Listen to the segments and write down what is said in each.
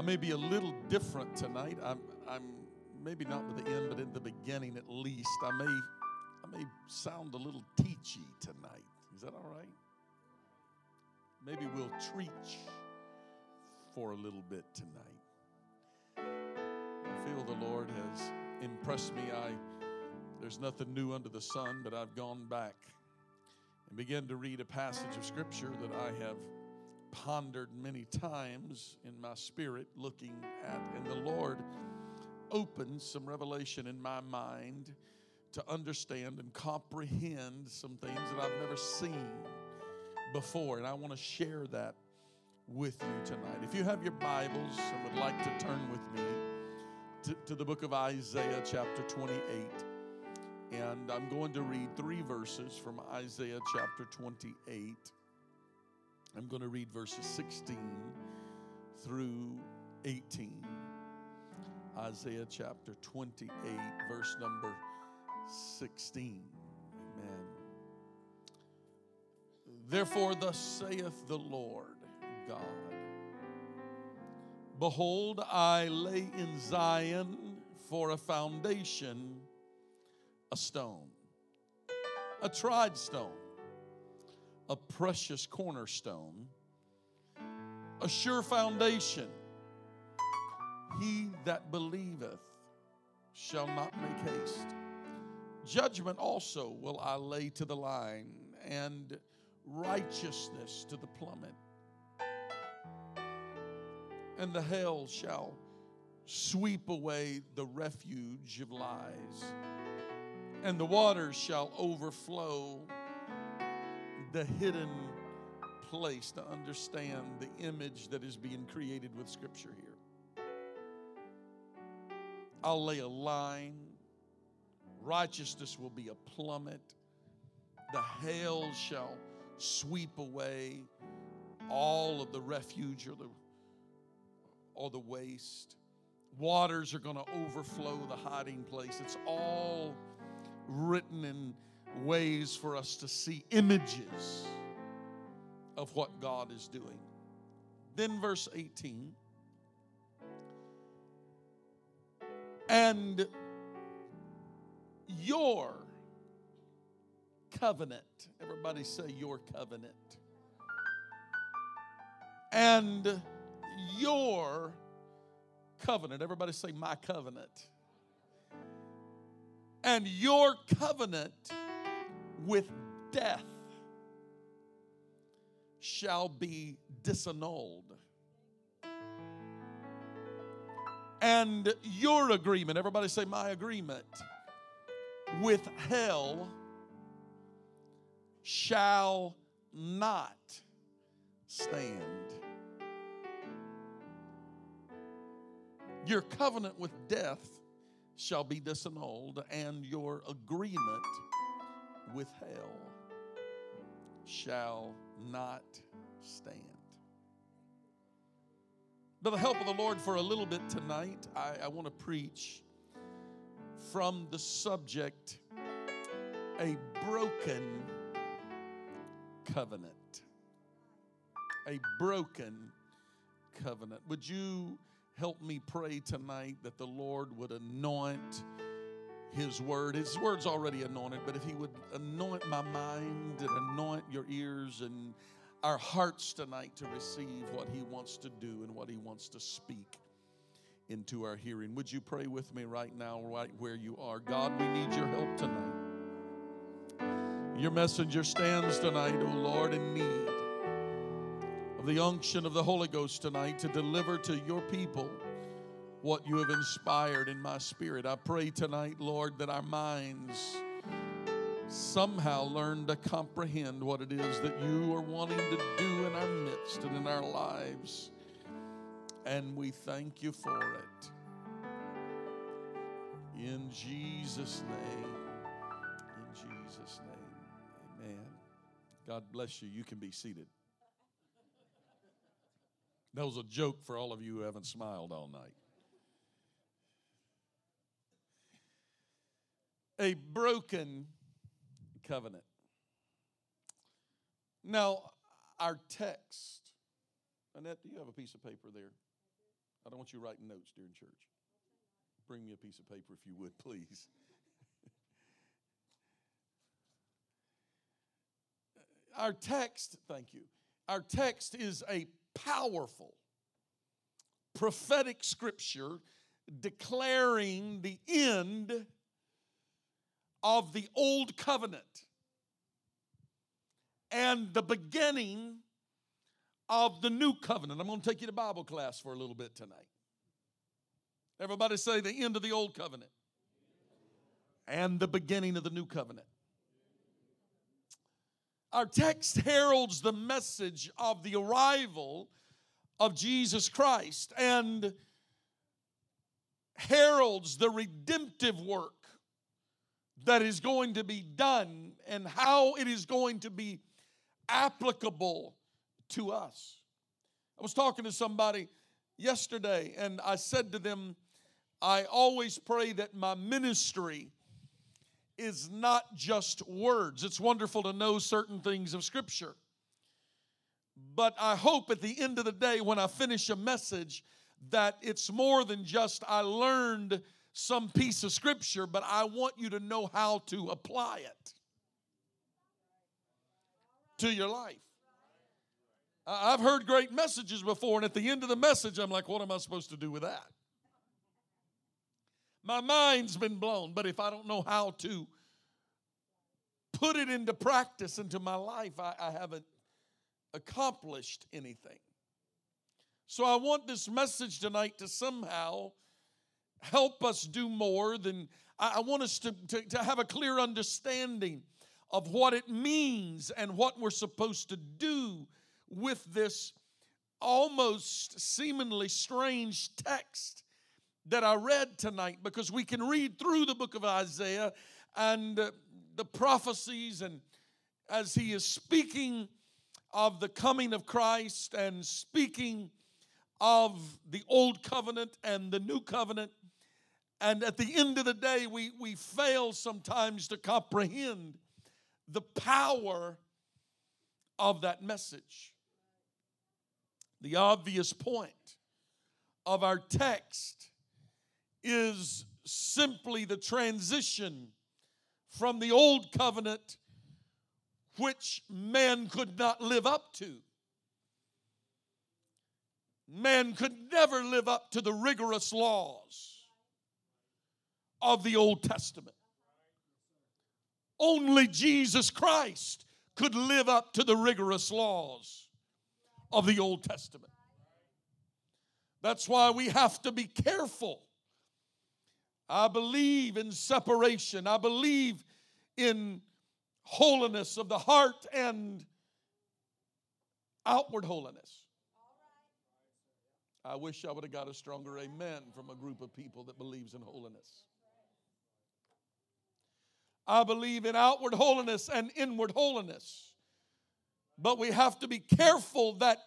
I may be a little different tonight. I'm, I'm maybe not at the end, but in the beginning at least. I may, I may sound a little teachy tonight. Is that all right? Maybe we'll treat for a little bit tonight. I feel the Lord has impressed me. I there's nothing new under the sun, but I've gone back and began to read a passage of scripture that I have pondered many times in my spirit, looking at, and the Lord opened some revelation in my mind to understand and comprehend some things that I've never seen before. And I want to share that with you tonight. If you have your Bibles and would like to turn with me to, to the book of Isaiah, chapter 28. And I'm going to read three verses from Isaiah chapter 28. I'm going to read verses 16 through 18. Isaiah chapter 28, verse number 16. Amen. Therefore, thus saith the Lord God Behold, I lay in Zion for a foundation a stone, a tried stone a precious cornerstone, a sure foundation. He that believeth shall not make haste. Judgment also will I lay to the line, and righteousness to the plummet. And the hell shall sweep away the refuge of lies, and the waters shall overflow the hidden place to understand the image that is being created with Scripture here. I'll lay a line, righteousness will be a plummet, the hail shall sweep away all of the refuge or the or the waste. Waters are going to overflow the hiding place. It's all written in ways for us to see images of what God is doing. Then, verse 18. And your covenant. Everybody say your covenant. And your covenant. Everybody say my covenant. And your covenant with death shall be disannulled. And your agreement, everybody say, my agreement with hell shall not stand. Your covenant with death shall be disannulled, and your agreement with hell shall not stand. By the help of the Lord, for a little bit tonight, I, I want to preach from the subject a broken covenant. A broken covenant. Would you help me pray tonight that the Lord would anoint? His word. His word's already anointed, but if he would anoint my mind and anoint your ears, and our hearts tonight to receive what He wants to do and what He wants to speak into our hearing. Would you pray with me right now, right where you are? God, we need your help tonight. Your messenger stands tonight, O Lord, in need of the unction of the Holy Ghost tonight to deliver to your people what you have inspired in my spirit. I pray tonight, Lord, that our minds somehow learn to comprehend what it is that you are wanting to do in our midst and in our lives. And we thank you for it. In Jesus' name. In Jesus' name. Amen. God bless you. You can be seated. That was a joke for all of you who haven't smiled all night. A broken covenant. Now, our text, Annette, do you have a piece of paper there? I don't want you writing notes during church. Bring me a piece of paper if you would, please. our text, thank you. Our text is a powerful prophetic scripture declaring the end of the old covenant and the beginning of the new covenant. I'm going to take you to Bible class for a little bit tonight. Everybody say the end of the old covenant and the beginning of the new covenant. Our text heralds the message of the arrival of Jesus Christ and heralds the redemptive work that is going to be done and how it is going to be applicable to us. I was talking to somebody yesterday and I said to them, I always pray that my ministry is not just words. It's wonderful to know certain things of Scripture. But I hope at the end of the day, when I finish a message, that it's more than just I learned some piece of Scripture, but I want you to know how to apply it to your life. I've heard great messages before, and at the end of the message, I'm like, what am I supposed to do with that? My mind's been blown, but if I don't know how to put it into practice into my life, I, I haven't accomplished anything. So I want this message tonight to somehow help us do more than I, want us to, to, to have a clear understanding of what it means and what we're supposed to do with this almost seemingly strange text that I read tonight because we can read through the book of Isaiah and uh, the prophecies and as he is speaking of the coming of Christ and speaking of the old covenant and the new covenant. And at the end of the day, we, we fail sometimes to comprehend the power of that message. The obvious point of our text is simply the transition from the old covenant, which man could not live up to. Man could never live up to the rigorous laws of the Old Testament. Only Jesus Christ could live up to the rigorous laws of the Old Testament. That's why we have to be careful I believe in separation. I believe in holiness of the heart and outward holiness. I wish I would have got a stronger amen from a group of people that believes in holiness. I believe in outward holiness and inward holiness. But we have to be careful that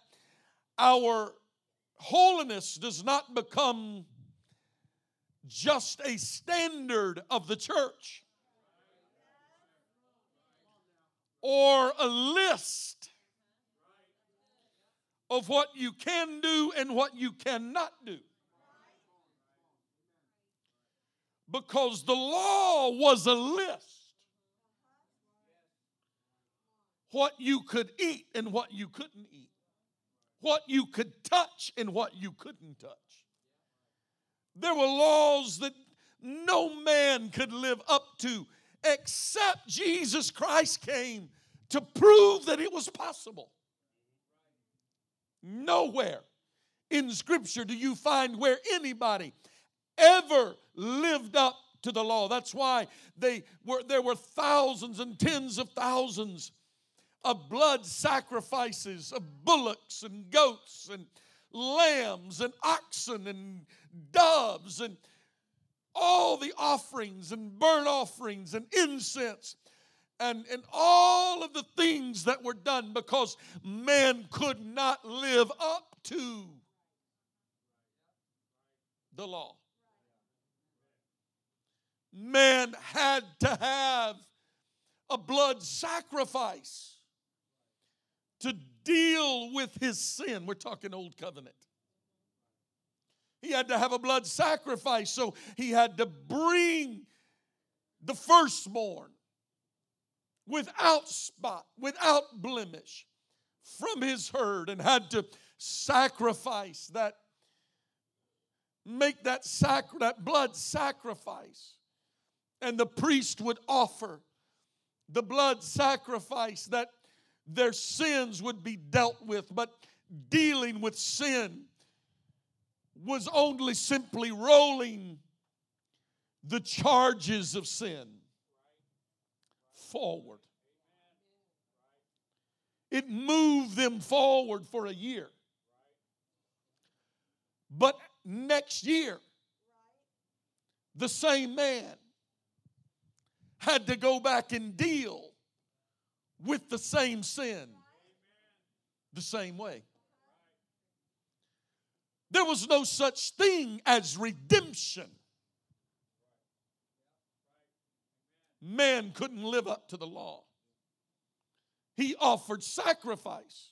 our holiness does not become just a standard of the church or a list of what you can do and what you cannot do. Because the law was a list. what you could eat and what you couldn't eat, what you could touch and what you couldn't touch. There were laws that no man could live up to except Jesus Christ came to prove that it was possible. Nowhere in Scripture do you find where anybody ever lived up to the law. That's why they were, there were thousands and tens of thousands of blood sacrifices of bullocks and goats and lambs and oxen and doves and all the offerings and burnt offerings and incense and, and all of the things that were done because man could not live up to the law. Man had to have a blood sacrifice to deal with his sin. We're talking Old Covenant. He had to have a blood sacrifice, so he had to bring the firstborn without spot, without blemish from his herd and had to sacrifice that make that sac- that blood sacrifice and the priest would offer the blood sacrifice that their sins would be dealt with but dealing with sin was only simply rolling the charges of sin forward. It moved them forward for a year. But next year, the same man had to go back and deal with the same sin the same way. There was no such thing as redemption. Man couldn't live up to the law. He offered sacrifice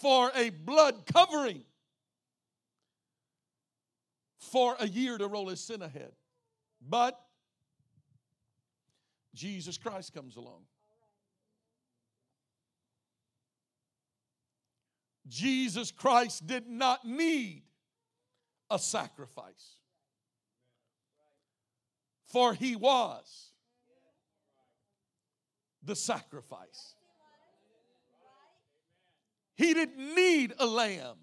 for a blood covering for a year to roll his sin ahead. But Jesus Christ comes along. Jesus Christ did not need a sacrifice, for he was the sacrifice. He didn't need a lamb,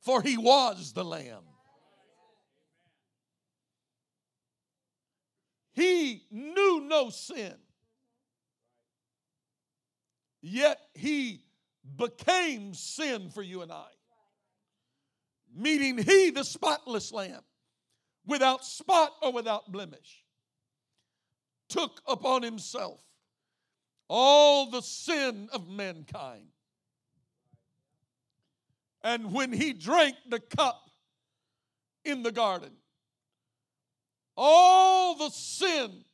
for he was the lamb. He knew no sin, yet he became sin for you and I. Meaning, he, the spotless lamb, without spot or without blemish, took upon himself all the sin of mankind. And when he drank the cup in the garden, all the sin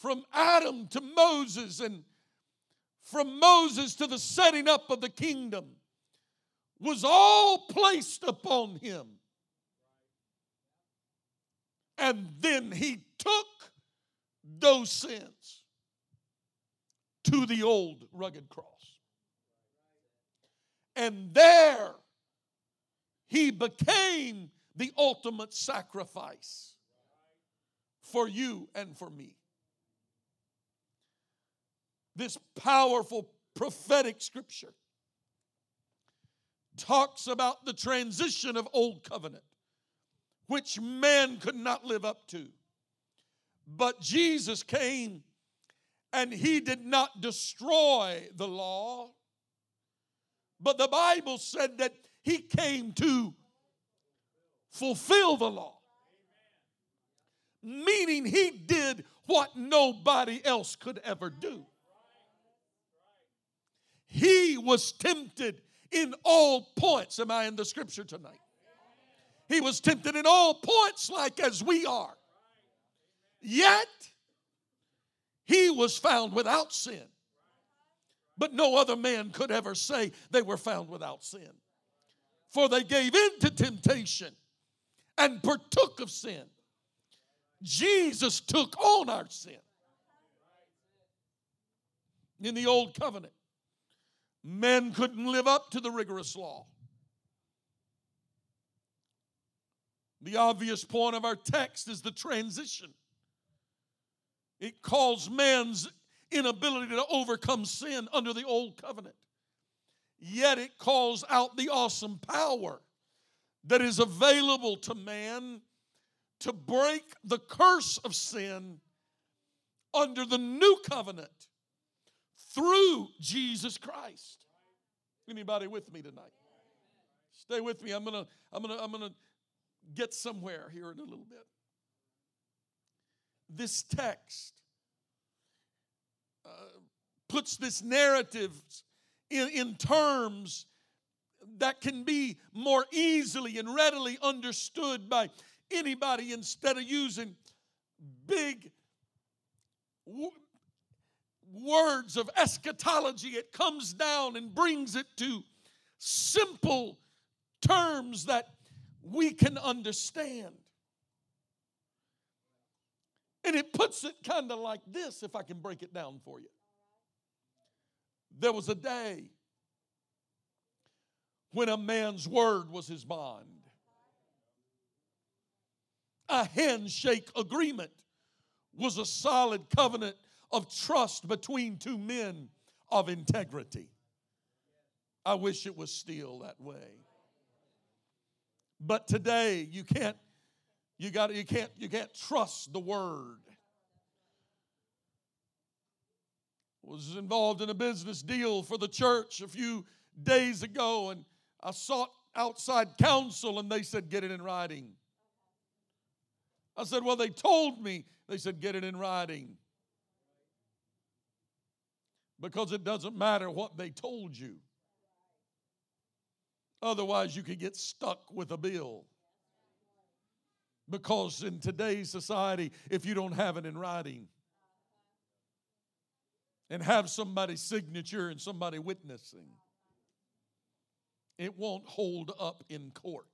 from Adam to Moses and from Moses to the setting up of the kingdom was all placed upon him. And then he took those sins to the old rugged cross. And there he became the ultimate sacrifice for you and for me. This powerful prophetic scripture talks about the transition of old covenant, which man could not live up to. But Jesus came and he did not destroy the law, but the Bible said that he came to fulfill the law. Meaning he did what nobody else could ever do. He was tempted in all points. Am I in the scripture tonight? He was tempted in all points, like as we are. Yet, he was found without sin. But no other man could ever say they were found without sin. For they gave in to temptation and partook of sin. Jesus took on our sin. in the old covenant, men couldn't live up to the rigorous law. The obvious point of our text is the transition. It calls man's inability to overcome sin under the old covenant. Yet it calls out the awesome power that is available to man to break the curse of sin under the new covenant through Jesus Christ. Anybody with me tonight? Stay with me. I'm going to I'm going to I'm going to get somewhere here in a little bit. This text uh, puts this narrative in, in terms that can be more easily and readily understood by anybody instead of using big w- words of eschatology. It comes down and brings it to simple terms that we can understand. And it puts it kind of like this, if I can break it down for you. There was a day when a man's word was his bond. A handshake agreement was a solid covenant of trust between two men of integrity. I wish it was still that way. But today you can't you got you can't you can't trust the word. Was involved in a business deal for the church a few days ago and I sought outside counsel and they said get it in writing. I said, "Well, they told me." They said, "Get it in writing." Because it doesn't matter what they told you. Otherwise, you could get stuck with a bill. Because in today's society, if you don't have it in writing and have somebody's signature and somebody witnessing, it won't hold up in court.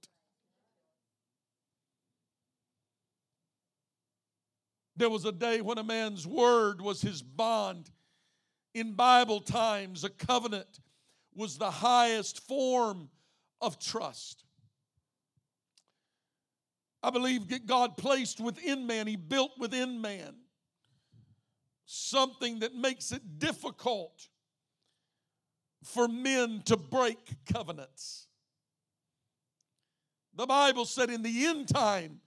There was a day when a man's word was his bond. In Bible times, a covenant was the highest form of trust. I believe that God placed within man, He built within man something that makes it difficult for men to break covenants. The Bible said in the end time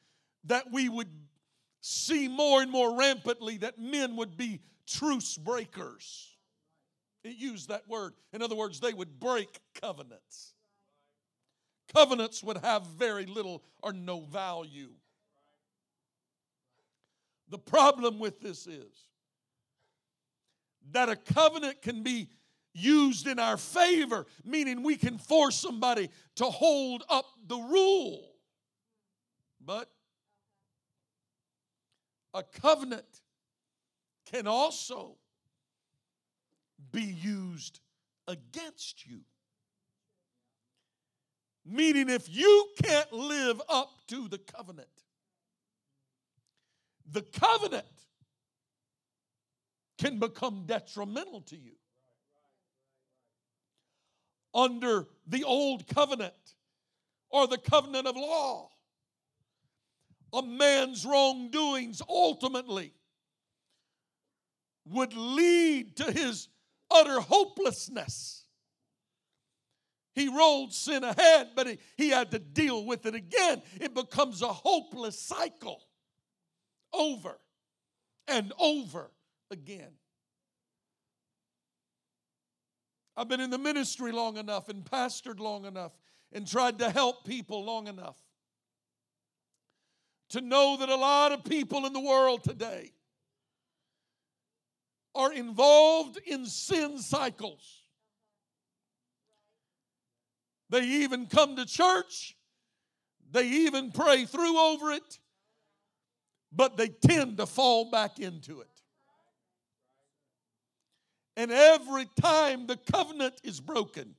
that we would see more and more rampantly that men would be truce breakers. It used that word. In other words, they would break covenants covenants would have very little or no value. The problem with this is that a covenant can be used in our favor, meaning we can force somebody to hold up the rule. But a covenant can also be used against you. Meaning, if you can't live up to the covenant, the covenant can become detrimental to you. Under the old covenant or the covenant of law, a man's wrongdoings ultimately would lead to his utter hopelessness he rolled sin ahead, but he, he had to deal with it again. It becomes a hopeless cycle over and over again. I've been in the ministry long enough and pastored long enough and tried to help people long enough to know that a lot of people in the world today are involved in sin cycles they even come to church. They even pray through over it. But they tend to fall back into it. And every time the covenant is broken,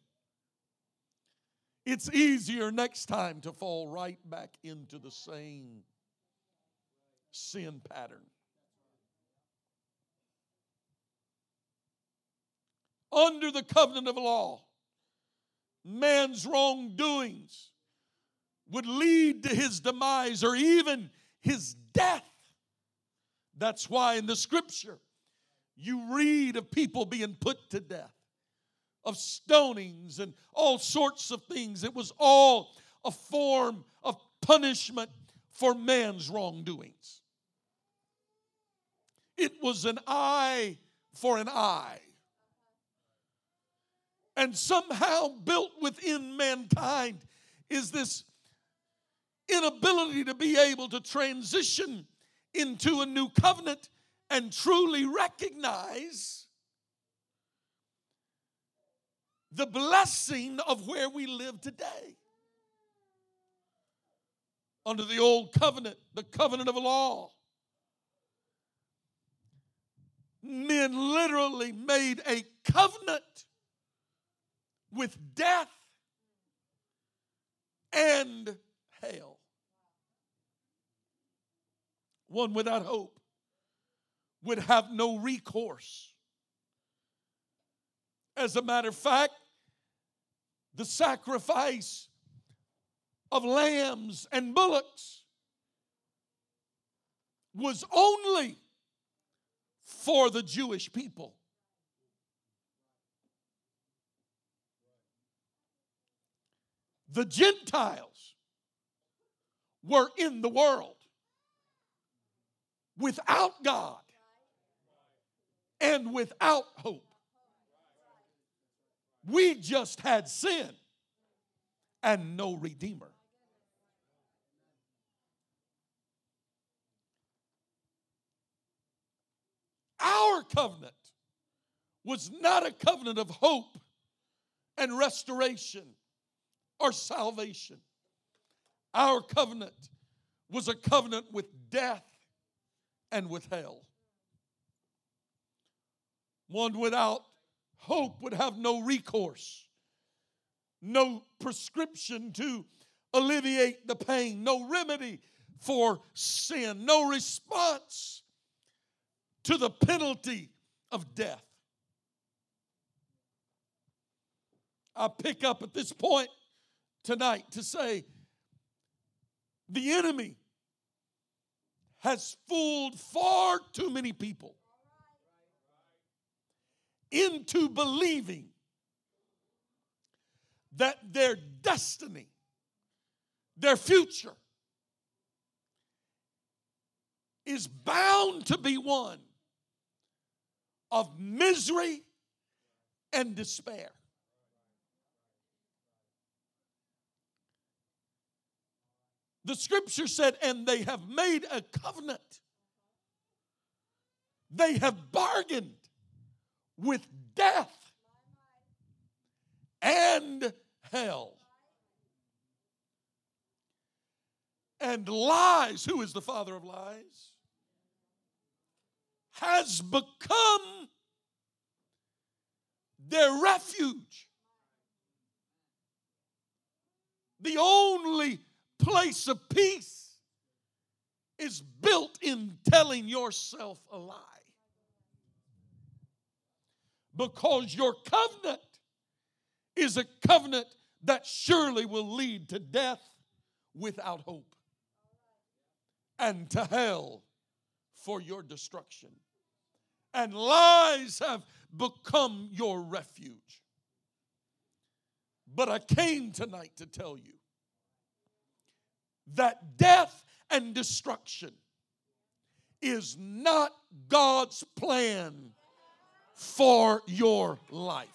it's easier next time to fall right back into the same sin pattern. under the covenant of law, man's wrongdoings would lead to his demise or even his death. That's why in the scripture you read of people being put to death, of stonings and all sorts of things. It was all a form of punishment for man's wrongdoings. It was an eye for an eye. And somehow built within mankind is this inability to be able to transition into a new covenant and truly recognize the blessing of where we live today. Under the old covenant, the covenant of law, men literally made a covenant with death and hell. One without hope would have no recourse. As a matter of fact, the sacrifice of lambs and bullocks was only for the Jewish people. The Gentiles were in the world without God and without hope. We just had sin and no Redeemer. Our covenant was not a covenant of hope and restoration or salvation. Our covenant was a covenant with death and with hell. One without hope would have no recourse, no prescription to alleviate the pain, no remedy for sin, no response to the penalty of death. I pick up at this point tonight to say the enemy has fooled far too many people into believing that their destiny, their future, is bound to be one of misery and despair. The scripture said, and they have made a covenant. They have bargained with death and hell. And lies, who is the father of lies, has become their refuge. The only place of peace is built in telling yourself a lie. Because your covenant is a covenant that surely will lead to death without hope and to hell for your destruction. And lies have become your refuge. But I came tonight to tell you that death and destruction is not God's plan for your life.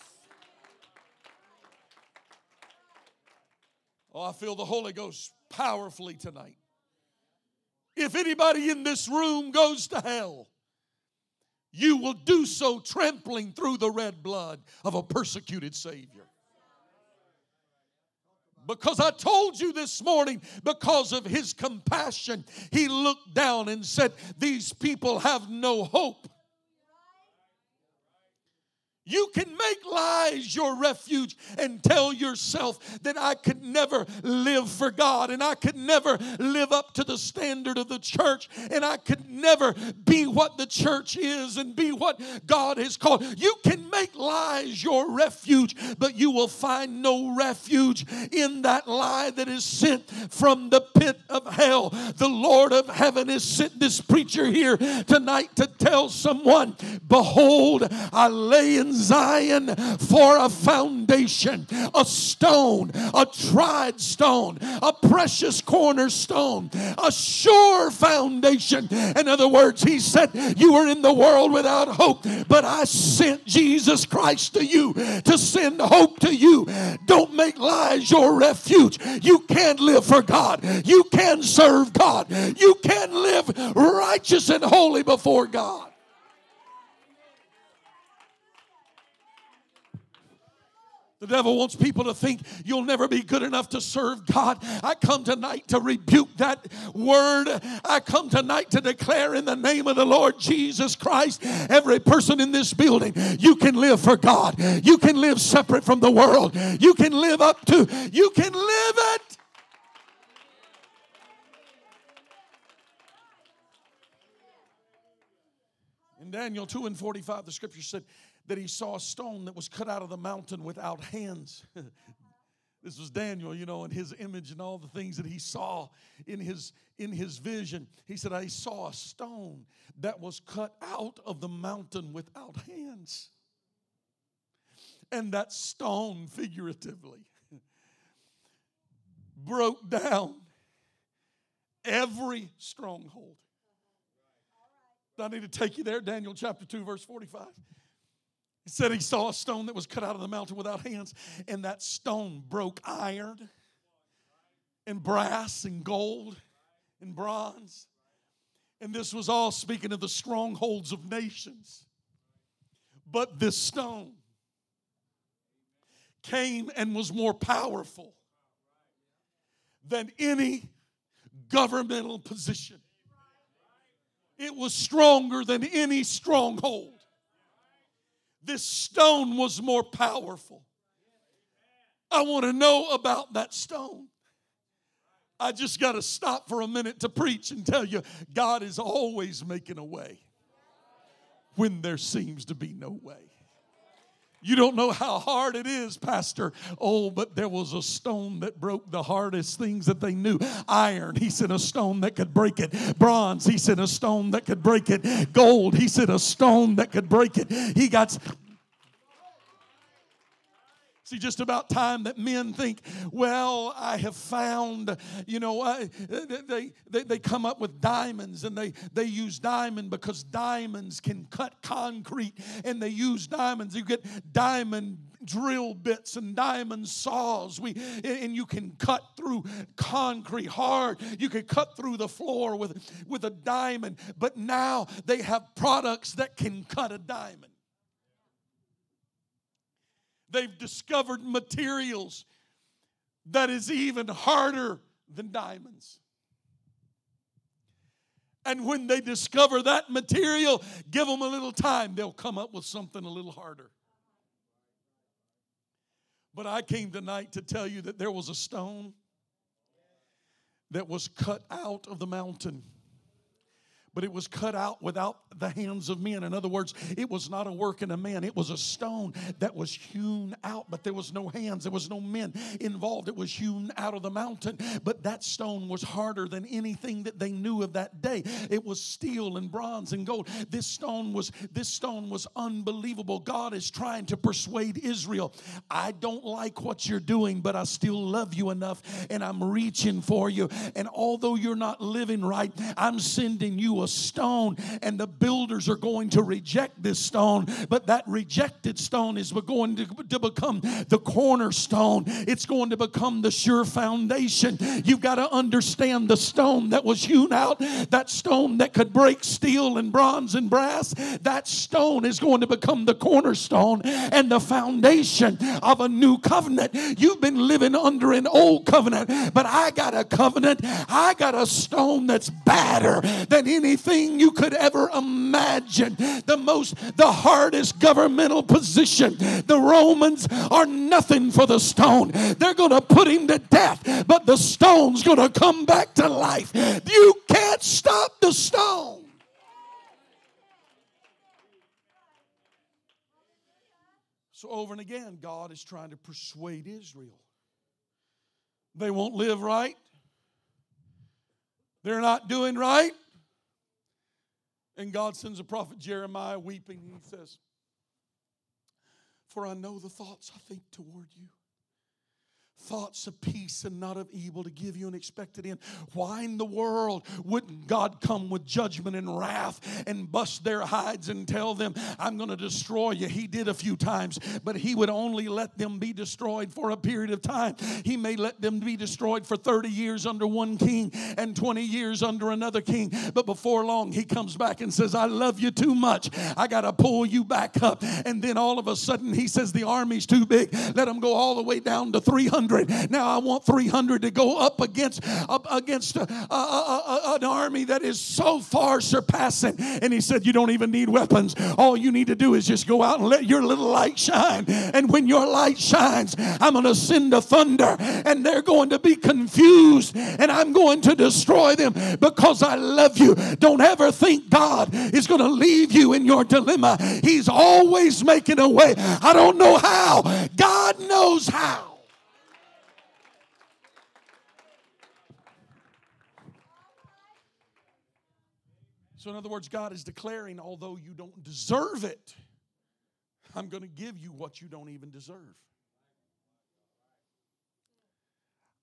Oh, I feel the Holy Ghost powerfully tonight. If anybody in this room goes to hell, you will do so trampling through the red blood of a persecuted Savior. Because I told you this morning, because of his compassion, he looked down and said, These people have no hope. You can make lies your refuge and tell yourself that I could never live for God and I could never live up to the standard of the church and I could never be what the church is and be what God has called. You can make lies your refuge, but you will find no refuge in that lie that is sent from the pit of hell. The Lord of heaven has sent this preacher here tonight to tell someone, Behold, I lay in Zion for a foundation, a stone, a tried stone, a precious cornerstone, a sure foundation. In other words, he said, You were in the world without hope, but I sent Jesus Christ to you to send hope to you. Don't make lies your refuge. You can live for God, you can serve God, you can live righteous and holy before God. The devil wants people to think you'll never be good enough to serve God. I come tonight to rebuke that word. I come tonight to declare in the name of the Lord Jesus Christ, every person in this building, you can live for God. You can live separate from the world. You can live up to, you can live it. In Daniel 2 and 45, the scripture said, that he saw a stone that was cut out of the mountain without hands. this was Daniel, you know, and his image and all the things that he saw in his in his vision. He said, I saw a stone that was cut out of the mountain without hands. And that stone, figuratively, broke down every stronghold. I need to take you there, Daniel chapter 2, verse 45. He said he saw a stone that was cut out of the mountain without hands, and that stone broke iron and brass and gold and bronze. And this was all speaking of the strongholds of nations. But this stone came and was more powerful than any governmental position. It was stronger than any stronghold this stone was more powerful. I want to know about that stone. I just got to stop for a minute to preach and tell you God is always making a way when there seems to be no way. You don't know how hard it is, Pastor. Oh, but there was a stone that broke the hardest things that they knew. Iron, he said, a stone that could break it. Bronze, he said, a stone that could break it. Gold, he said, a stone that could break it. He got See, just about time that men think, well, I have found, you know, I, they, they, they come up with diamonds and they, they use diamond because diamonds can cut concrete and they use diamonds. You get diamond drill bits and diamond saws. We and you can cut through concrete hard. You can cut through the floor with with a diamond but now they have products that can cut a diamond They've discovered materials that is even harder than diamonds. And when they discover that material, give them a little time, they'll come up with something a little harder. But I came tonight to tell you that there was a stone that was cut out of the mountain but it was cut out without the hands of men. In other words, it was not a work in a man, it was a stone that was hewn out, but there was no hands, there was no men involved. It was hewn out of the mountain, but that stone was harder than anything that they knew of that day. It was steel and bronze and gold. This stone was this stone was unbelievable. God is trying to persuade Israel. I don't like what you're doing, but I still love you enough and I'm reaching for you. And although you're not living right, I'm sending you a a stone, and the builders are going to reject this stone. But that rejected stone is going to, to become the cornerstone, it's going to become the sure foundation. You've got to understand the stone that was hewn out, that stone that could break steel and bronze and brass, that stone is going to become the cornerstone and the foundation of a new covenant. You've been living under an old covenant, but I got a covenant. I got a stone that's badder than any anything you could ever imagine. The most, the hardest governmental position. The Romans are nothing for the stone. They're going to put him to death, but the stone's going to come back to life. You can't stop the stone. So, over and again, God is trying to persuade Israel. They won't live right, they're not doing right. And God sends a prophet Jeremiah weeping. And he says, For I know the thoughts I think toward you thoughts of peace and not of evil to give you an expected end. Why in the world wouldn't God come with judgment and wrath and bust their hides and tell them, I'm going to destroy you? He did a few times, but He would only let them be destroyed for a period of time. He may let them be destroyed for 30 years under one king and 20 years under another king, but before long, He comes back and says, I love you too much. I got to pull you back up. And then all of a sudden, He says, The army's too big. Let them go all the way down to 300. 300. Now I want 300 to go up against up against a, a, a, an army that is so far surpassing. And he said, You don't even need weapons. All you need to do is just go out and let your little light shine. And when your light shines, I'm going to send a thunder, and they're going to be confused, and I'm going to destroy them because I love you. Don't ever think God is going to leave you in your dilemma. He's always making a way. I don't know how, God knows how. So, in other words, God is declaring, although you don't deserve it, I'm going to give you what you don't even deserve.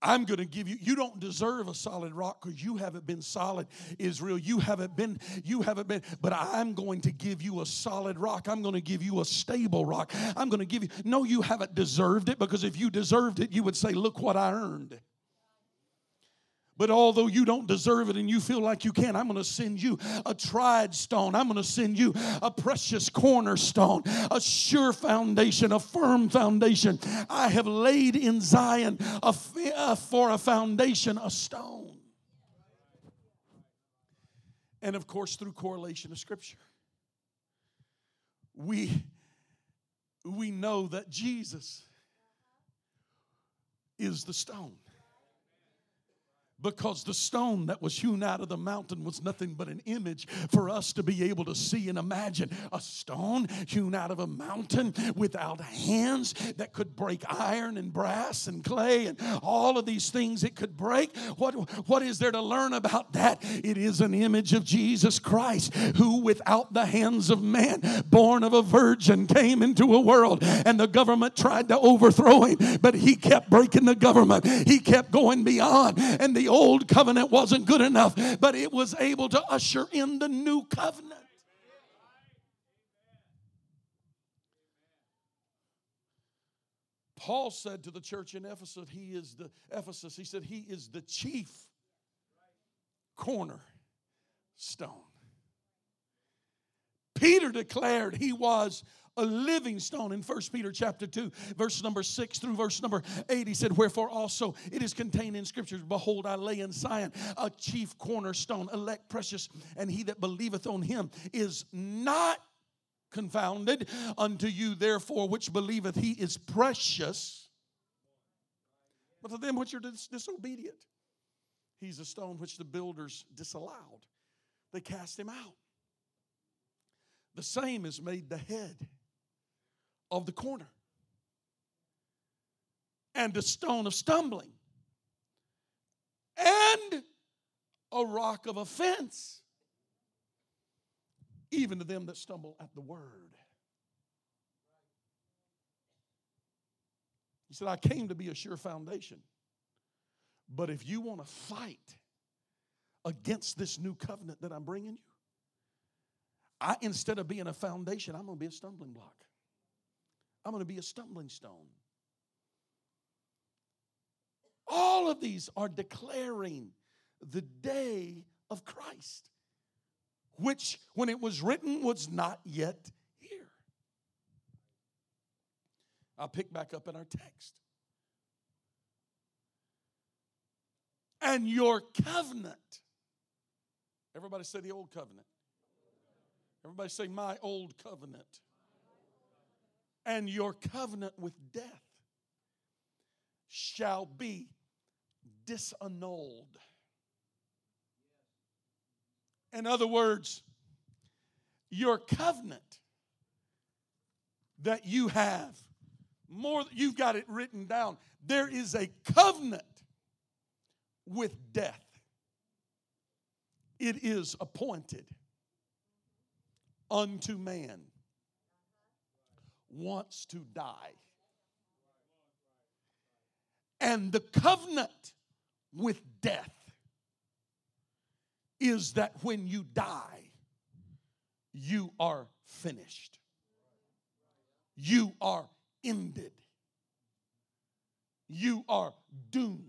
I'm going to give you you don't deserve a solid rock cuz you haven't been solid Israel. You haven't been you haven't been but I'm going to give you a solid rock. I'm going to give you a stable rock. I'm going to give you no you haven't deserved it because if you deserved it you would say look what I earned but although you don't deserve it and you feel like you can't, I'm going to send you a tried stone. I'm going to send you a precious cornerstone, a sure foundation, a firm foundation. I have laid in Zion uh, for a foundation, a stone. And of course, through correlation of Scripture, we, we know that Jesus is the stone because the stone that was hewn out of the mountain was nothing but an image for us to be able to see and imagine. A stone hewn out of a mountain without hands that could break iron and brass and clay and all of these things it could break. What what is there to learn about that? It is an image of Jesus Christ who without the hands of man born of a virgin came into a world and the government tried to overthrow him but he kept breaking the government. He kept going beyond. And the old covenant wasn't good enough, but it was able to usher in the new covenant. Paul said to the church in Ephesus, he is the Ephesus, he said he is the chief corner stone. Peter declared he was a living stone in First Peter chapter 2, verse number 6 through verse number 8. He said, Wherefore also it is contained in scriptures, Behold, I lay in Zion a chief cornerstone, elect precious, and he that believeth on him is not confounded. Unto you, therefore, which believeth, he is precious. But to them which are dis- disobedient, he's a stone which the builders disallowed. They cast him out. The same is made the head of the corner and a stone of stumbling and a rock of offense, even to them that stumble at the word. He said, I came to be a sure foundation. But if you want to fight against this new covenant that I'm bringing you, I, instead of being a foundation, I'm going to be a stumbling block. I'm going to be a stumbling stone. All of these are declaring the day of Christ, which, when it was written, was not yet here. I'll pick back up in our text. And your covenant. Everybody say the old covenant. Everybody say, My old covenant and your covenant with death shall be disannulled. In other words, your covenant that you have. More, you've got it written down. There is a covenant with death. It is appointed unto man wants to die. And the covenant with death is that when you die, you are finished. You are ended. You are doomed.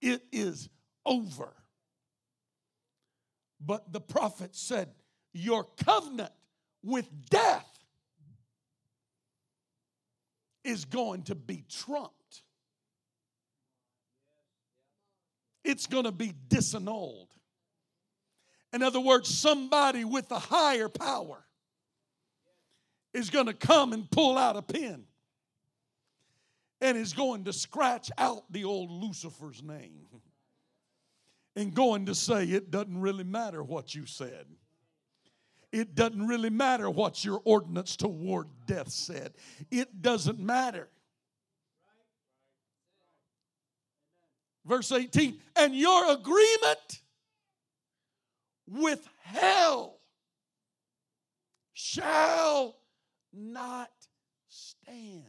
It is over. But the prophet said, Your covenant with death is going to be trumped. It's going to be disannulled. In other words, somebody with a higher power is going to come and pull out a pen and is going to scratch out the old Lucifer's name and going to say, It doesn't really matter what you said. It doesn't really matter what your ordinance toward death said. It doesn't matter. Verse 18, and your agreement with hell shall not stand.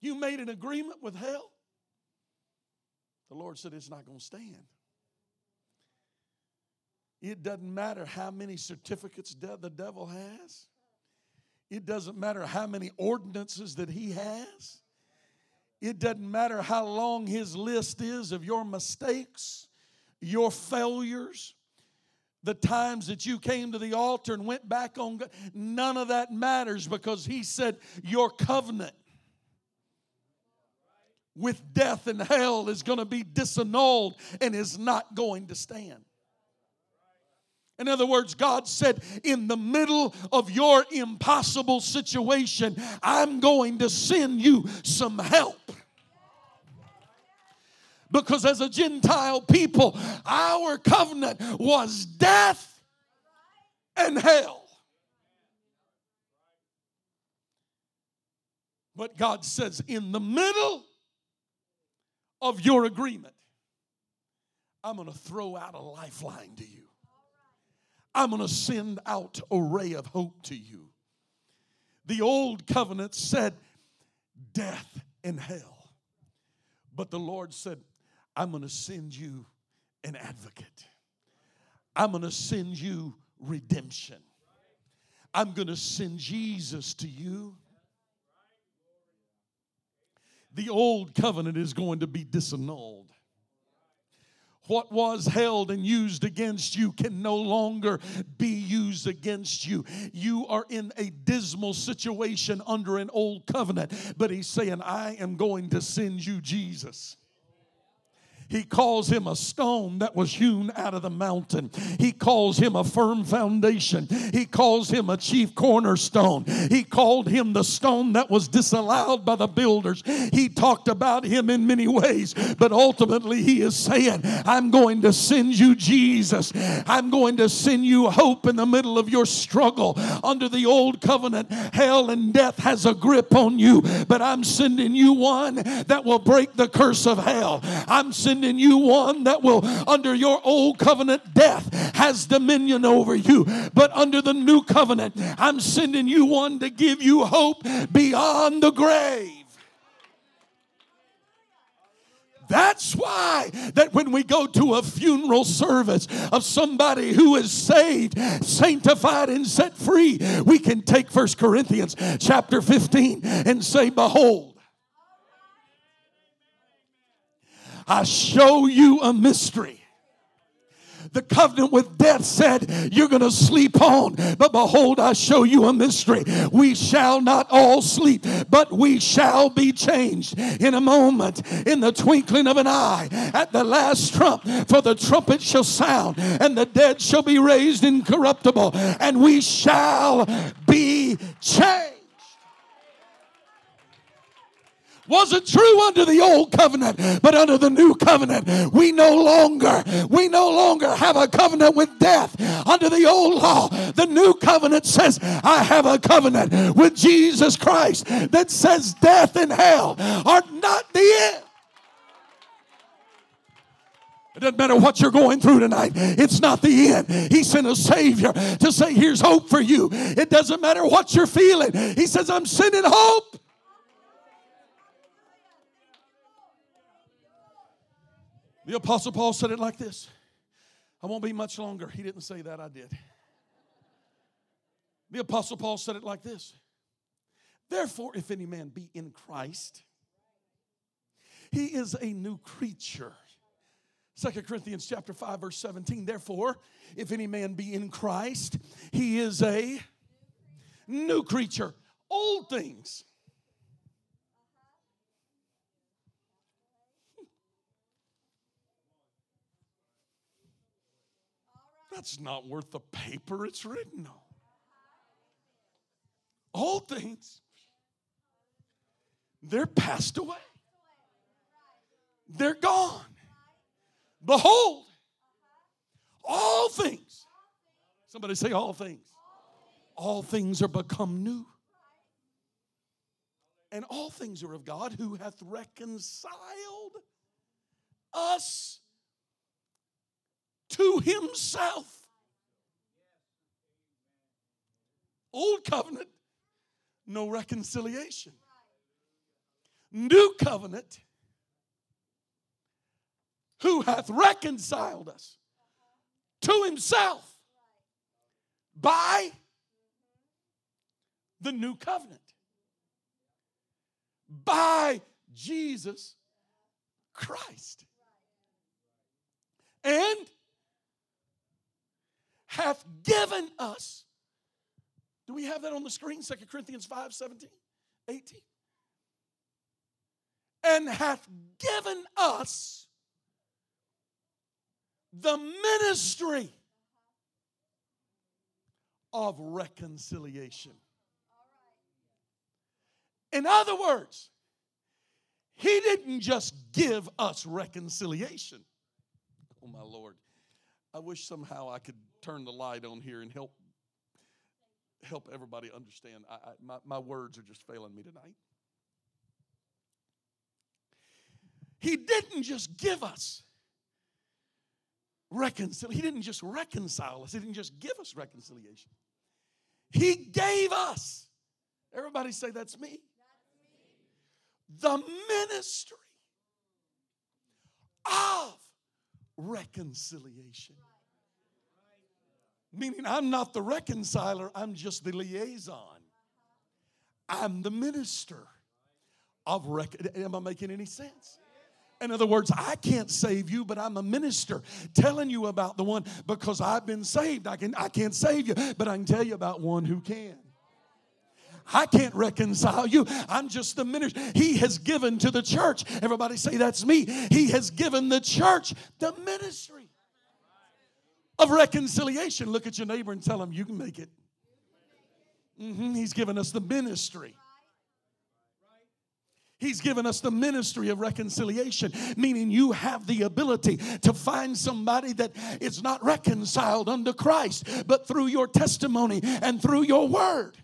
You made an agreement with hell. The Lord said it's not going to stand. It doesn't matter how many certificates the devil has. It doesn't matter how many ordinances that he has. It doesn't matter how long his list is of your mistakes, your failures, the times that you came to the altar and went back on God. None of that matters because he said your covenant with death and hell is going to be disannulled and is not going to stand. In other words, God said, in the middle of your impossible situation, I'm going to send you some help. Because as a Gentile people, our covenant was death and hell. But God says, in the middle of your agreement, I'm going to throw out a lifeline to you. I'm going to send out a ray of hope to you. The old covenant said death and hell. But the Lord said, I'm going to send you an advocate. I'm going to send you redemption. I'm going to send Jesus to you. The old covenant is going to be disannulled what was held and used against you can no longer be used against you. You are in a dismal situation under an old covenant, but he's saying, I am going to send you Jesus. He calls him a stone that was hewn out of the mountain. He calls him a firm foundation. He calls him a chief cornerstone. He called him the stone that was disallowed by the builders. He talked about him in many ways, but ultimately he is saying, I'm going to send you Jesus. I'm going to send you hope in the middle of your struggle. Under the old covenant, hell and death has a grip on you, but I'm sending you one that will break the curse of hell. I'm sending sending you one that will, under your old covenant, death has dominion over you. But under the new covenant, I'm sending you one to give you hope beyond the grave. That's why that when we go to a funeral service of somebody who is saved, sanctified and set free, we can take First Corinthians chapter 15 and say, behold, I show you a mystery. The covenant with death said, You're going to sleep on. But behold, I show you a mystery. We shall not all sleep, but we shall be changed in a moment, in the twinkling of an eye, at the last trump. For the trumpet shall sound, and the dead shall be raised incorruptible, and we shall be changed. Wasn't true under the old covenant, but under the new covenant, we no longer, we no longer have a covenant with death under the old law. The new covenant says, I have a covenant with Jesus Christ that says death and hell are not the end. It doesn't matter what you're going through tonight. It's not the end. He sent a Savior to say, Here's hope for you. It doesn't matter what you're feeling. He says, I'm sending hope. The Apostle Paul said it like this I won't be much longer. He didn't say that, I did. The Apostle Paul said it like this Therefore, if any man be in Christ, he is a new creature. Second Corinthians chapter 5 verse 17 therefore if any man be in Christ he is a new creature old things That's not worth the paper it's written on. All things, they're passed away, they're gone. Behold, all things. Somebody say, all things. All things are become new. And all things are of God who hath reconciled us to himself. Old covenant, no reconciliation. New covenant, who hath reconciled us to himself by the new covenant, by Jesus Christ. And hath given us. Do we have that on the screen? Second Corinthians 5 17, 18. And hath given us the ministry of reconciliation. In other words, he didn't just give us reconciliation. Oh, my Lord. I wish somehow I could turn the light on here and help help everybody understand. I, I, my, my words are just failing me tonight. He didn't just give us reconciliation. He didn't just reconcile us. He didn't just give us reconciliation. He gave us. Everybody say that's me. The ministry of reconciliation. Meaning, I'm not the reconciler, I'm just the liaison. I'm the minister of reconciliation. Am I making any sense? In other words, I can't save you, but I'm a minister telling you about the one because I've been saved. I, can, I can't save you, but I can tell you about one who can. I can't reconcile you. I'm just the minister. He has given to the church. Everybody say, That's me. He has given the church the ministry of reconciliation. Look at your neighbor and tell him, You can make it. Mm-hmm. He's given us the ministry. He's given us the ministry of reconciliation, meaning you have the ability to find somebody that is not reconciled unto Christ, but through your testimony and through your word.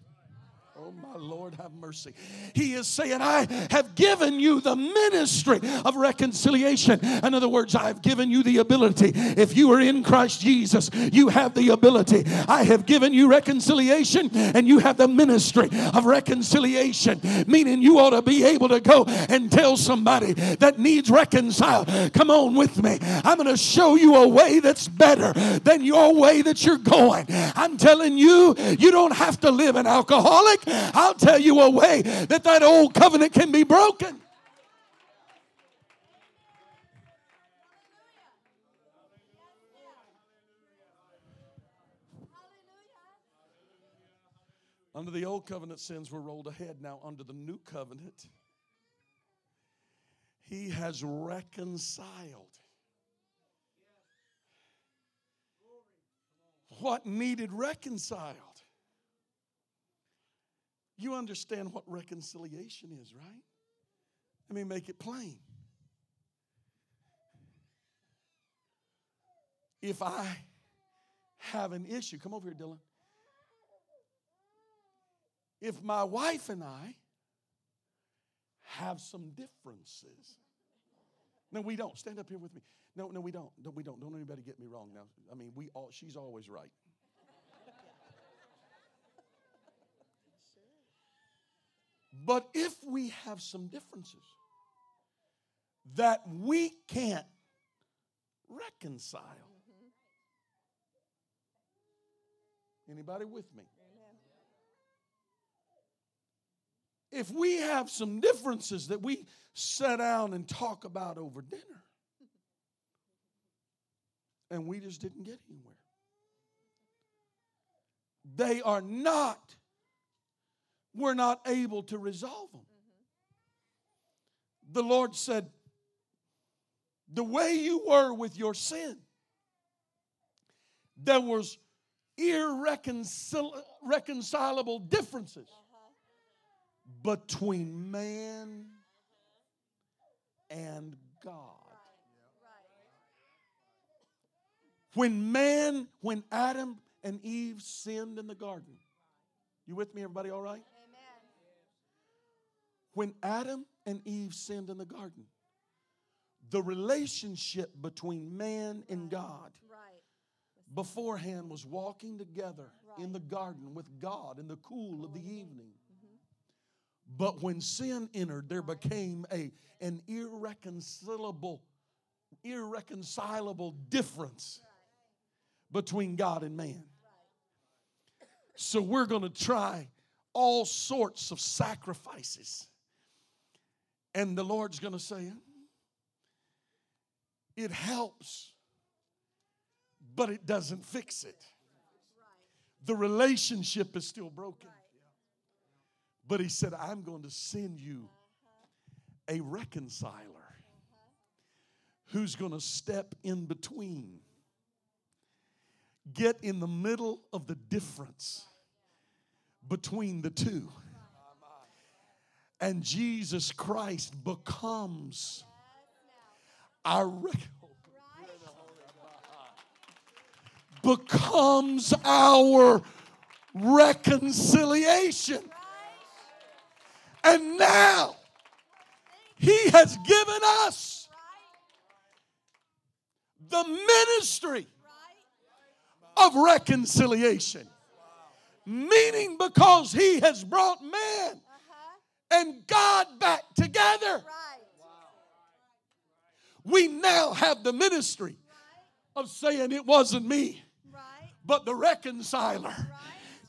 Oh, my Lord, have mercy. He is saying, I have given you the ministry of reconciliation. In other words, I've given you the ability. If you are in Christ Jesus, you have the ability. I have given you reconciliation, and you have the ministry of reconciliation, meaning you ought to be able to go and tell somebody that needs reconciled, come on with me. I'm going to show you a way that's better than your way that you're going. I'm telling you, you don't have to live an alcoholic. I'll tell you a way that that old covenant can be broken. Under the old covenant, sins were rolled ahead. Now, under the new covenant, he has reconciled what needed reconciled. You understand what reconciliation is, right? Let me make it plain. If I have an issue, come over here, Dylan. If my wife and I have some differences, no, we don't. Stand up here with me. No, no, we don't. No, we don't. Don't anybody get me wrong now. I mean, we all she's always right. But if we have some differences that we can't reconcile. Anybody with me? If we have some differences that we sit down and talk about over dinner, and we just didn't get anywhere, they are not, we're not able to resolve them. The Lord said, the way you were with your sin, there was irreconcilable differences between man and God. When man, when Adam and Eve sinned in the garden, you with me, everybody, all right? When Adam and Eve sinned in the garden, the relationship between man and God beforehand was walking together in the garden with God in the cool of the evening. Mm-hmm. But when sin entered, there became a, an irreconcilable, irreconcilable difference between God and man. So we're going to try all sorts of sacrifices. And the Lord's going to say, it helps, but it doesn't fix it. The relationship is still broken. But he said, I'm going to send you a reconciler who's going to step in between, get in the middle of the difference between the two. And Jesus Christ becomes our becomes our reconciliation. And now he has given us the ministry of reconciliation. Meaning, because he has brought man and God back together, we now have the ministry of saying it wasn't me, but the reconciler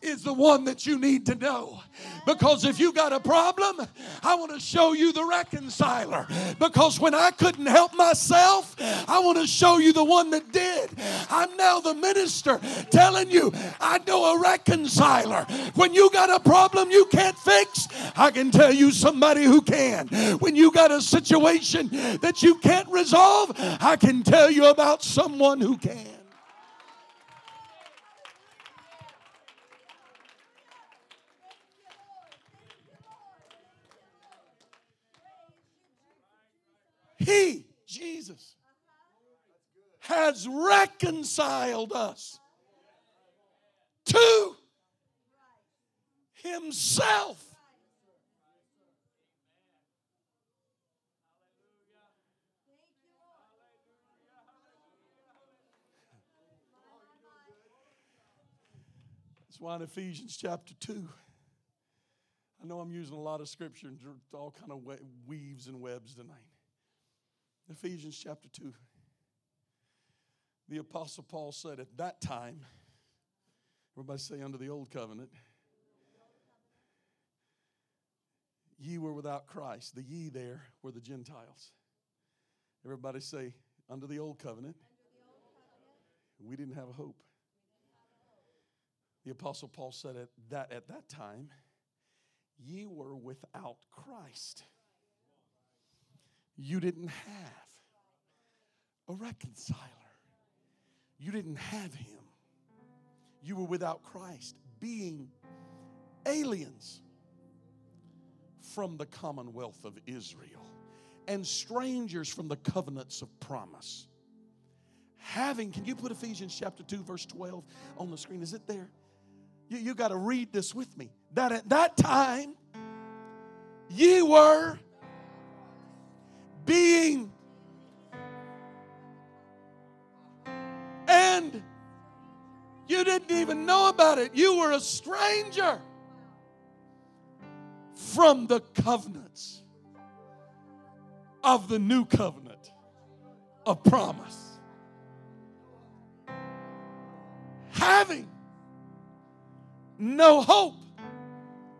is the one that you need to know. Because if you got a problem, I want to show you the reconciler. Because when I couldn't help myself, I want to show you the one that did. I'm now the minister telling you I know a reconciler. When you got a problem you can't fix, I can tell you somebody who can. When you got a situation that you can't resolve, I can tell you about someone who can. He, Jesus, has reconciled us to Himself. That's why in Ephesians chapter 2, I know I'm using a lot of scripture and all kind of weaves and webs tonight. Ephesians chapter 2. The Apostle Paul said at that time, everybody say under the old covenant, ye were without Christ. The ye there were the Gentiles. Everybody say, under the old covenant, we didn't have a hope. The Apostle Paul said at that at that time, ye were without Christ you didn't have a reconciler. You didn't have him. You were without Christ, being aliens from the commonwealth of Israel and strangers from the covenants of promise. Having, can you put Ephesians chapter 2, verse 12 on the screen? Is it there? You, you got to read this with me. That at that time, ye were being and you didn't even know about it. You were a stranger from the covenants of the new covenant of promise. Having no hope.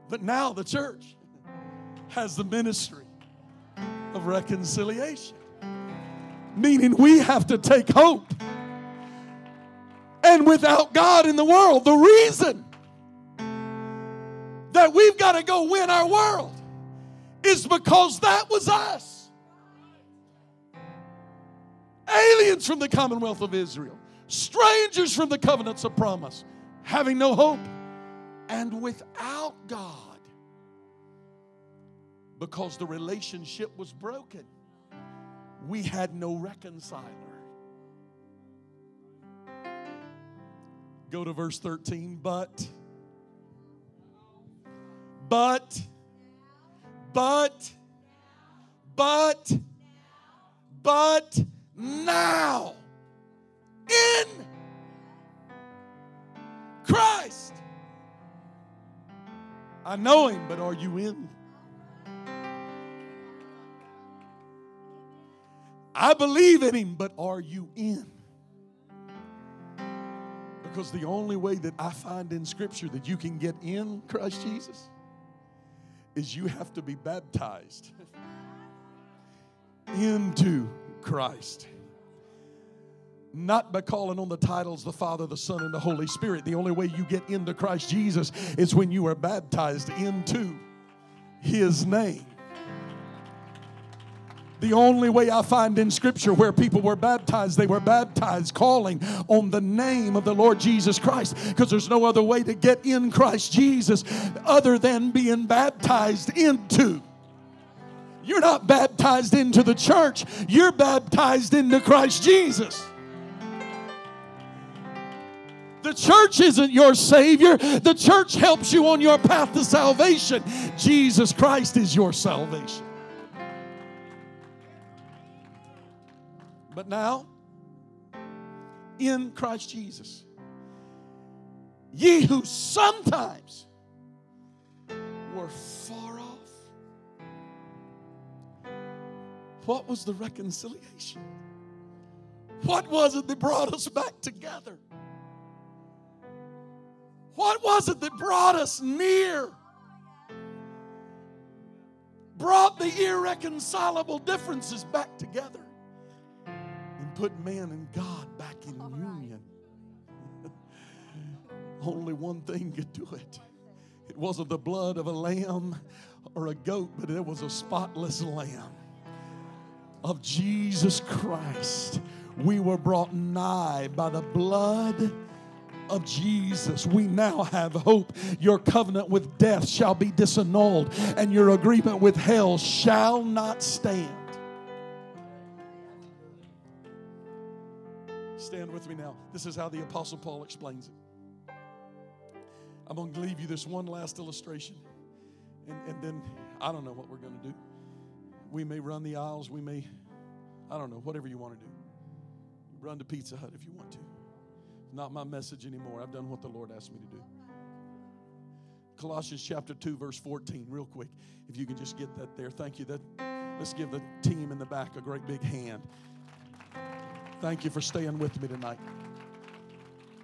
But now the church has the ministry of reconciliation, meaning we have to take hope. And without God in the world, the reason that we've got to go win our world is because that was us. Aliens from the commonwealth of Israel, strangers from the covenants of promise, having no hope, and without God. Because the relationship was broken, we had no reconciler. Go to verse 13, but but, but, but, but now in Christ. I know him, but are you in? I believe in him, but are you in? Because the only way that I find in Scripture that you can get in Christ Jesus is you have to be baptized into Christ. Not by calling on the titles the Father, the Son, and the Holy Spirit. The only way you get into Christ Jesus is when you are baptized into His name. The only way I find in Scripture where people were baptized, they were baptized calling on the name of the Lord Jesus Christ because there's no other way to get in Christ Jesus other than being baptized into. You're not baptized into the church, you're baptized into Christ Jesus. The church isn't your Savior. The church helps you on your path to salvation. Jesus Christ is your salvation. But now, in Christ Jesus, ye who sometimes were far off. What was the reconciliation? What was it that brought us back together? What was it that brought us near? Brought the irreconcilable differences back together put man and God back in union. Only one thing could do it. It wasn't the blood of a lamb or a goat, but it was a spotless lamb of Jesus Christ. We were brought nigh by the blood of Jesus. We now have hope. Your covenant with death shall be disannulled, and your agreement with hell shall not stand. Stand with me now. This is how the Apostle Paul explains it. I'm going to leave you this one last illustration, and, and then I don't know what we're going to do. We may run the aisles, we may, I don't know, whatever you want to do. Run to Pizza Hut if you want to. It's not my message anymore. I've done what the Lord asked me to do. Colossians chapter 2, verse 14, real quick. If you can just get that there. Thank you. That, let's give the team in the back a great big hand. Thank you for staying with me tonight.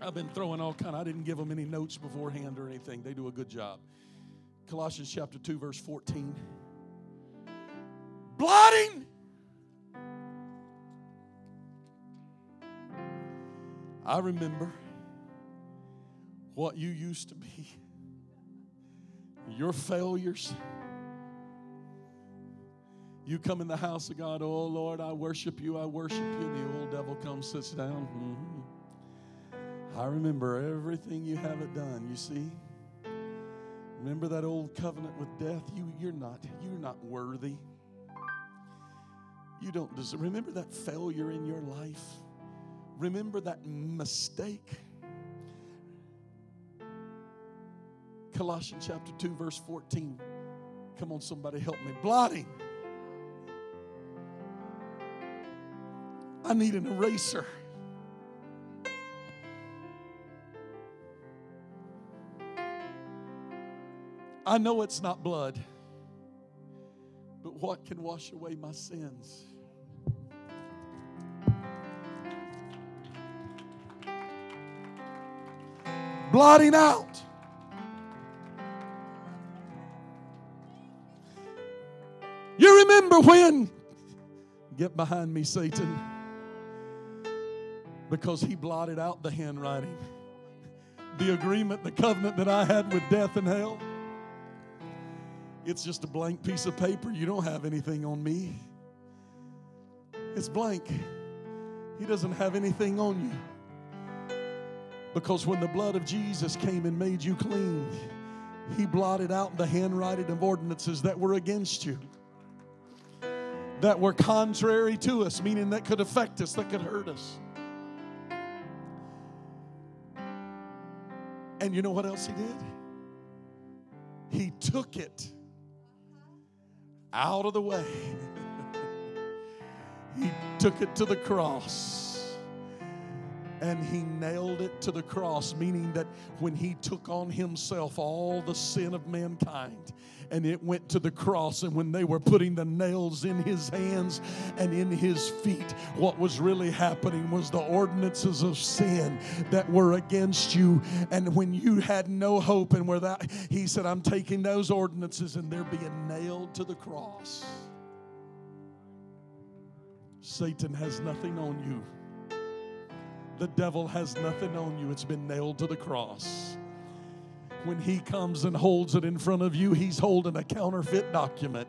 I've been throwing all kind. Of, I didn't give them any notes beforehand or anything. They do a good job. Colossians chapter 2 verse 14. Blotting I remember what you used to be. Your failures you come in the house of God, oh Lord, I worship you, I worship you. The old devil comes, sits down. Mm-hmm. I remember everything you haven't done, you see. Remember that old covenant with death? You, you're not, you're not worthy. You don't deserve. Remember that failure in your life? Remember that mistake? Colossians chapter 2, verse 14. Come on, somebody help me. Blotting. I need an eraser. I know it's not blood, but what can wash away my sins? Blotting out. You remember when? Get behind me, Satan. Because he blotted out the handwriting, the agreement, the covenant that I had with death and hell. It's just a blank piece of paper. You don't have anything on me. It's blank. He doesn't have anything on you. Because when the blood of Jesus came and made you clean, He blotted out the handwriting of ordinances that were against you, that were contrary to us, meaning that could affect us, that could hurt us. And you know what else He did? He took it out of the way. he took it to the cross and he nailed it to the cross, meaning that when he took on himself all the sin of mankind, and it went to the cross, and when they were putting the nails in his hands and in his feet, what was really happening was the ordinances of sin that were against you. And when you had no hope and that, he said, I'm taking those ordinances and they're being nailed to the cross. Satan has nothing on you. The devil has nothing on you. It's been nailed to the cross. When he comes and holds it in front of you, he's holding a counterfeit document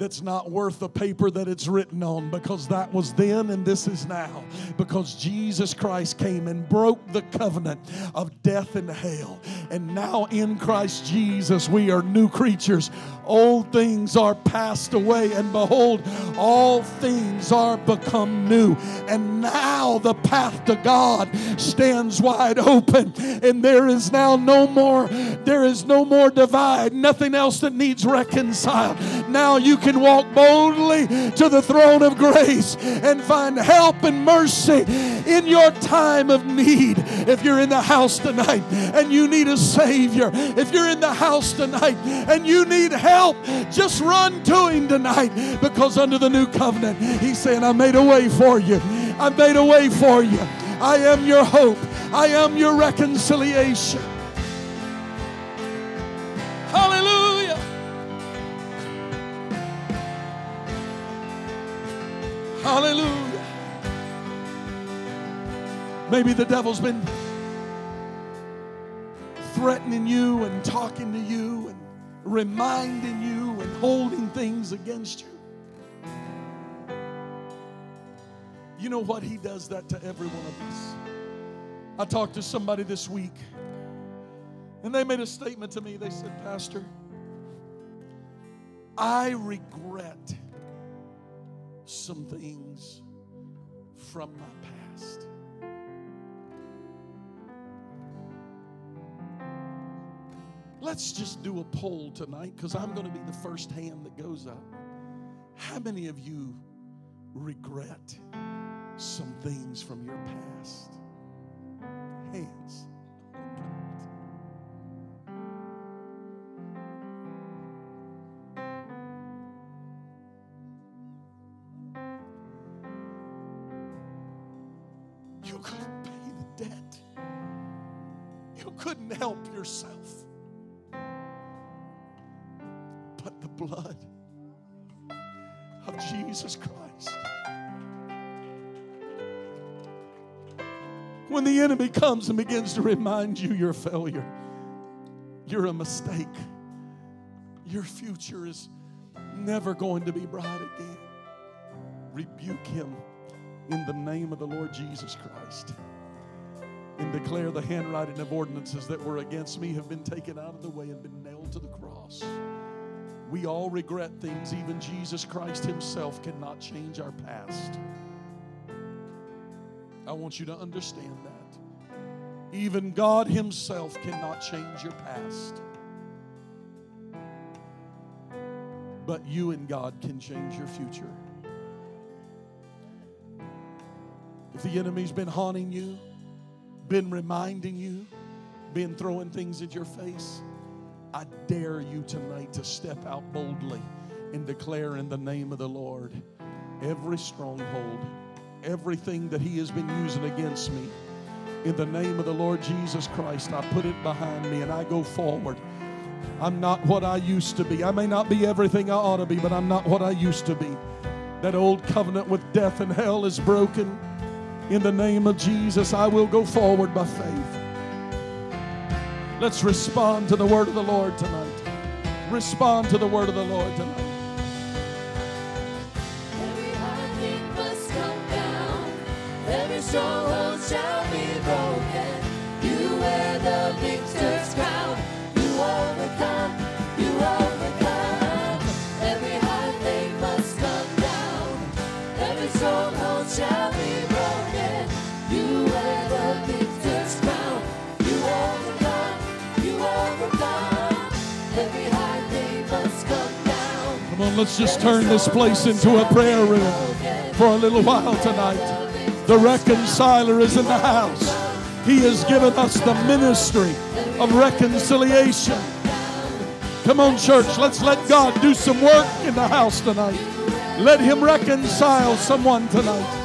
that's not worth the paper that it's written on because that was then and this is now. Because Jesus Christ came and broke the covenant of death and hell. And now in Christ Jesus, we are new creatures. Old things are passed away, and behold, all things are become new. And now the path to God stands wide open, and there is now no more, there is no more divide, nothing else that needs reconciled. Now you can walk boldly to the throne of grace and find help and mercy in your time of need. If you're in the house tonight and you need a Savior, if you're in the house tonight and you need help, just run to Him tonight because under the new covenant, He's saying, I made a way for you. I made a way for you. I am your hope. I am your reconciliation. Hallelujah. Hallelujah. Maybe the devil's been threatening you and talking to you and reminding you and holding things against you. You know what? He does that to every one of us. I talked to somebody this week and they made a statement to me. They said, Pastor, I regret some things from my past. Let's just do a poll tonight because I'm going to be the first hand that goes up. How many of you regret some things from your past? Hands. Enemy comes and begins to remind you your failure, you're a mistake, your future is never going to be bright again. Rebuke him in the name of the Lord Jesus Christ and declare the handwriting of ordinances that were against me have been taken out of the way and been nailed to the cross. We all regret things. Even Jesus Christ Himself cannot change our past. I want you to understand that. Even God Himself cannot change your past. But you and God can change your future. If the enemy's been haunting you, been reminding you, been throwing things at your face, I dare you tonight to step out boldly and declare in the name of the Lord every stronghold, everything that He has been using against me. In the name of the Lord Jesus Christ, I put it behind me and I go forward. I'm not what I used to be. I may not be everything I ought to be, but I'm not what I used to be. That old covenant with death and hell is broken. In the name of Jesus, I will go forward by faith. Let's respond to the word of the Lord tonight. Respond to the word of the Lord tonight. Every high thing must come down. Every stronghold shall be broken. You wear the victor's crown. You overcome. You overcome. Every must come down. Every stronghold shall be broken. You wear the victor's crown. You overcome. You overcome. Every must come down. Come on, let's just turn this place into a prayer room for a little while tonight. The reconciler is in the house. He has given us the ministry of reconciliation. Come on, church, let's let God do some work in the house tonight. Let Him reconcile someone tonight.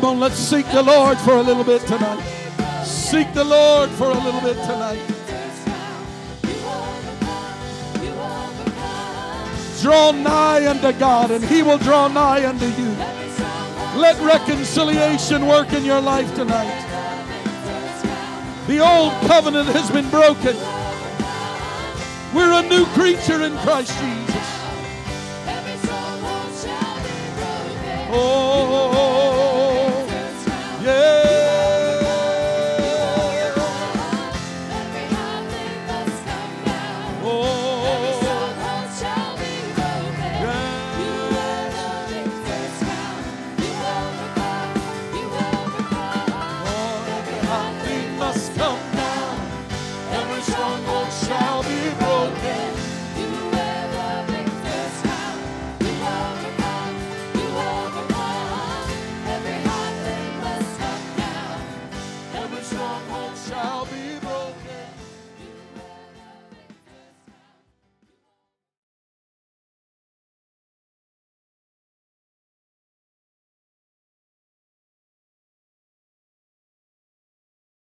Come on, let's seek the Lord for a little bit tonight. Seek the Lord for a little bit tonight. Draw nigh unto God, and He will draw nigh unto you. Let reconciliation work in your life tonight. The old covenant has been broken. We're a new creature in Christ Jesus.